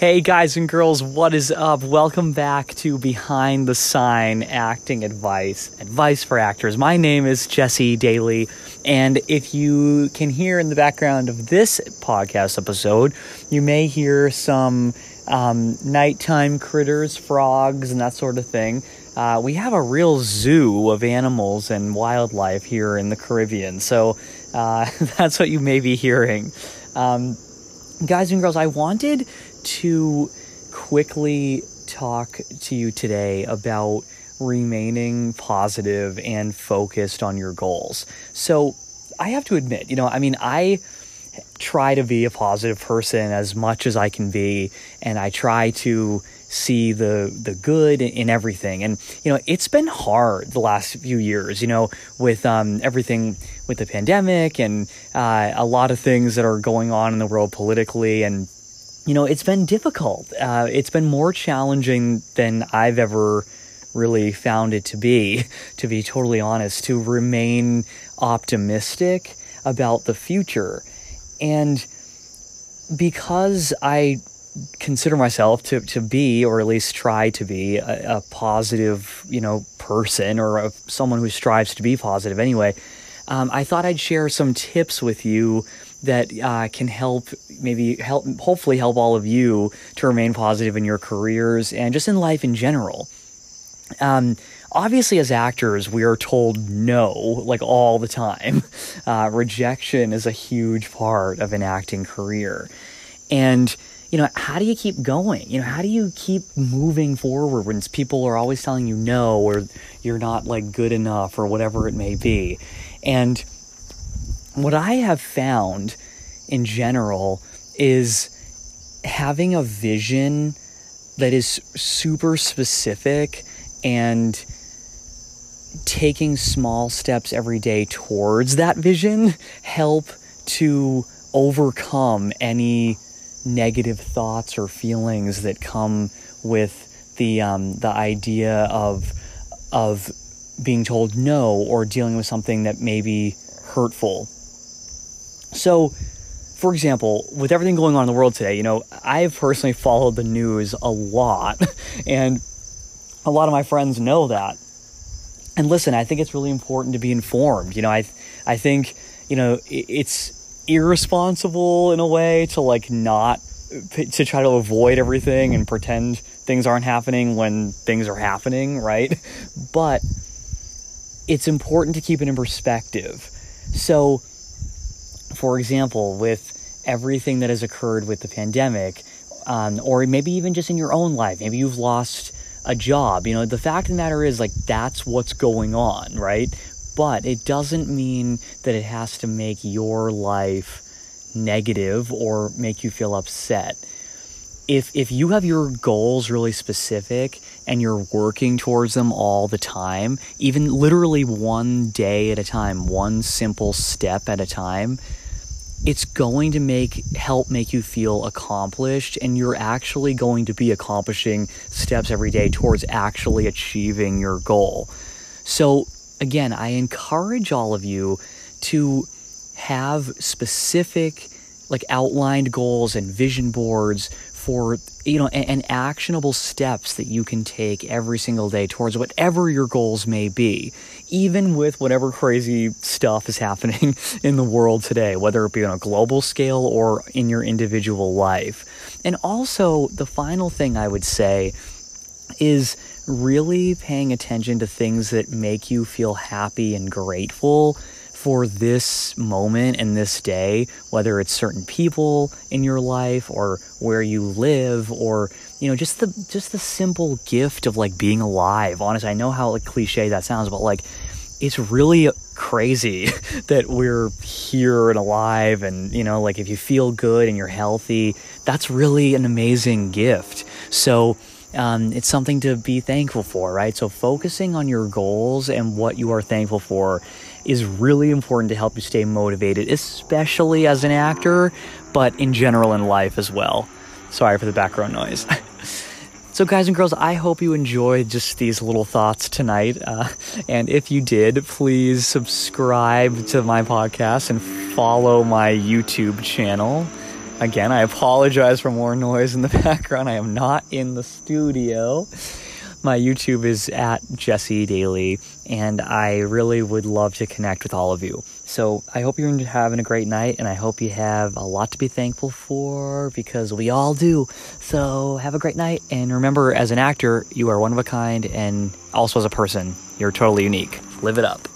Hey guys and girls, what is up? Welcome back to Behind the Sign Acting Advice, advice for actors. My name is Jesse Daley, and if you can hear in the background of this podcast episode, you may hear some um, nighttime critters, frogs, and that sort of thing. Uh, we have a real zoo of animals and wildlife here in the Caribbean, so uh, that's what you may be hearing. Um, guys and girls, I wanted to quickly talk to you today about remaining positive and focused on your goals. So, I have to admit, you know, I mean, I try to be a positive person as much as I can be, and I try to see the the good in everything. And you know, it's been hard the last few years. You know, with um, everything with the pandemic and uh, a lot of things that are going on in the world politically and you know, it's been difficult. Uh, it's been more challenging than I've ever really found it to be, to be totally honest, to remain optimistic about the future. And because I consider myself to, to be, or at least try to be, a, a positive, you know, person or a, someone who strives to be positive anyway, um, I thought I'd share some tips with you that uh, can help maybe help hopefully help all of you to remain positive in your careers and just in life in general. Um, obviously as actors we are told no like all the time. Uh, rejection is a huge part of an acting career. And you know how do you keep going? You know how do you keep moving forward when people are always telling you no or you're not like good enough or whatever it may be? And what I have found in general is having a vision that is super specific and taking small steps every day towards that vision help to overcome any negative thoughts or feelings that come with the um, the idea of of being told no or dealing with something that may be hurtful. So, for example, with everything going on in the world today, you know, I've personally followed the news a lot, and a lot of my friends know that. And listen, I think it's really important to be informed. You know, I, I think, you know, it's irresponsible in a way to like not to try to avoid everything and pretend things aren't happening when things are happening, right? But it's important to keep it in perspective. So, for example, with everything that has occurred with the pandemic, um, or maybe even just in your own life, maybe you've lost a job. You know, the fact of the matter is, like, that's what's going on, right? But it doesn't mean that it has to make your life negative or make you feel upset. If, if you have your goals really specific and you're working towards them all the time, even literally one day at a time, one simple step at a time, it's going to make help make you feel accomplished and you're actually going to be accomplishing steps every day towards actually achieving your goal. So again, I encourage all of you to have specific like outlined goals and vision boards for you know and, and, actionable steps that you can take every single day towards whatever your goals may be even with whatever crazy stuff is happening in the world today whether it be on a global scale or in your individual life. And also the final thing i would say is really paying attention to things that make you feel happy and grateful for this moment and this day, whether it's certain people in your life or where you live or you know just the just the simple gift of like being alive. Honestly, I know how like cliche that sounds, but like it's really crazy that we're here and alive and you know like if you feel good and you're healthy, that's really an amazing gift. So um, it's something to be thankful for, right? So, focusing on your goals and what you are thankful for is really important to help you stay motivated, especially as an actor, but in general in life as well. Sorry for the background noise. so, guys and girls, I hope you enjoyed just these little thoughts tonight. Uh, and if you did, please subscribe to my podcast and follow my YouTube channel. Again, I apologize for more noise in the background. I am not in the studio. My YouTube is at Jesse Daley, and I really would love to connect with all of you. So I hope you're having a great night, and I hope you have a lot to be thankful for because we all do. So have a great night, and remember, as an actor, you are one of a kind, and also as a person, you're totally unique. Live it up.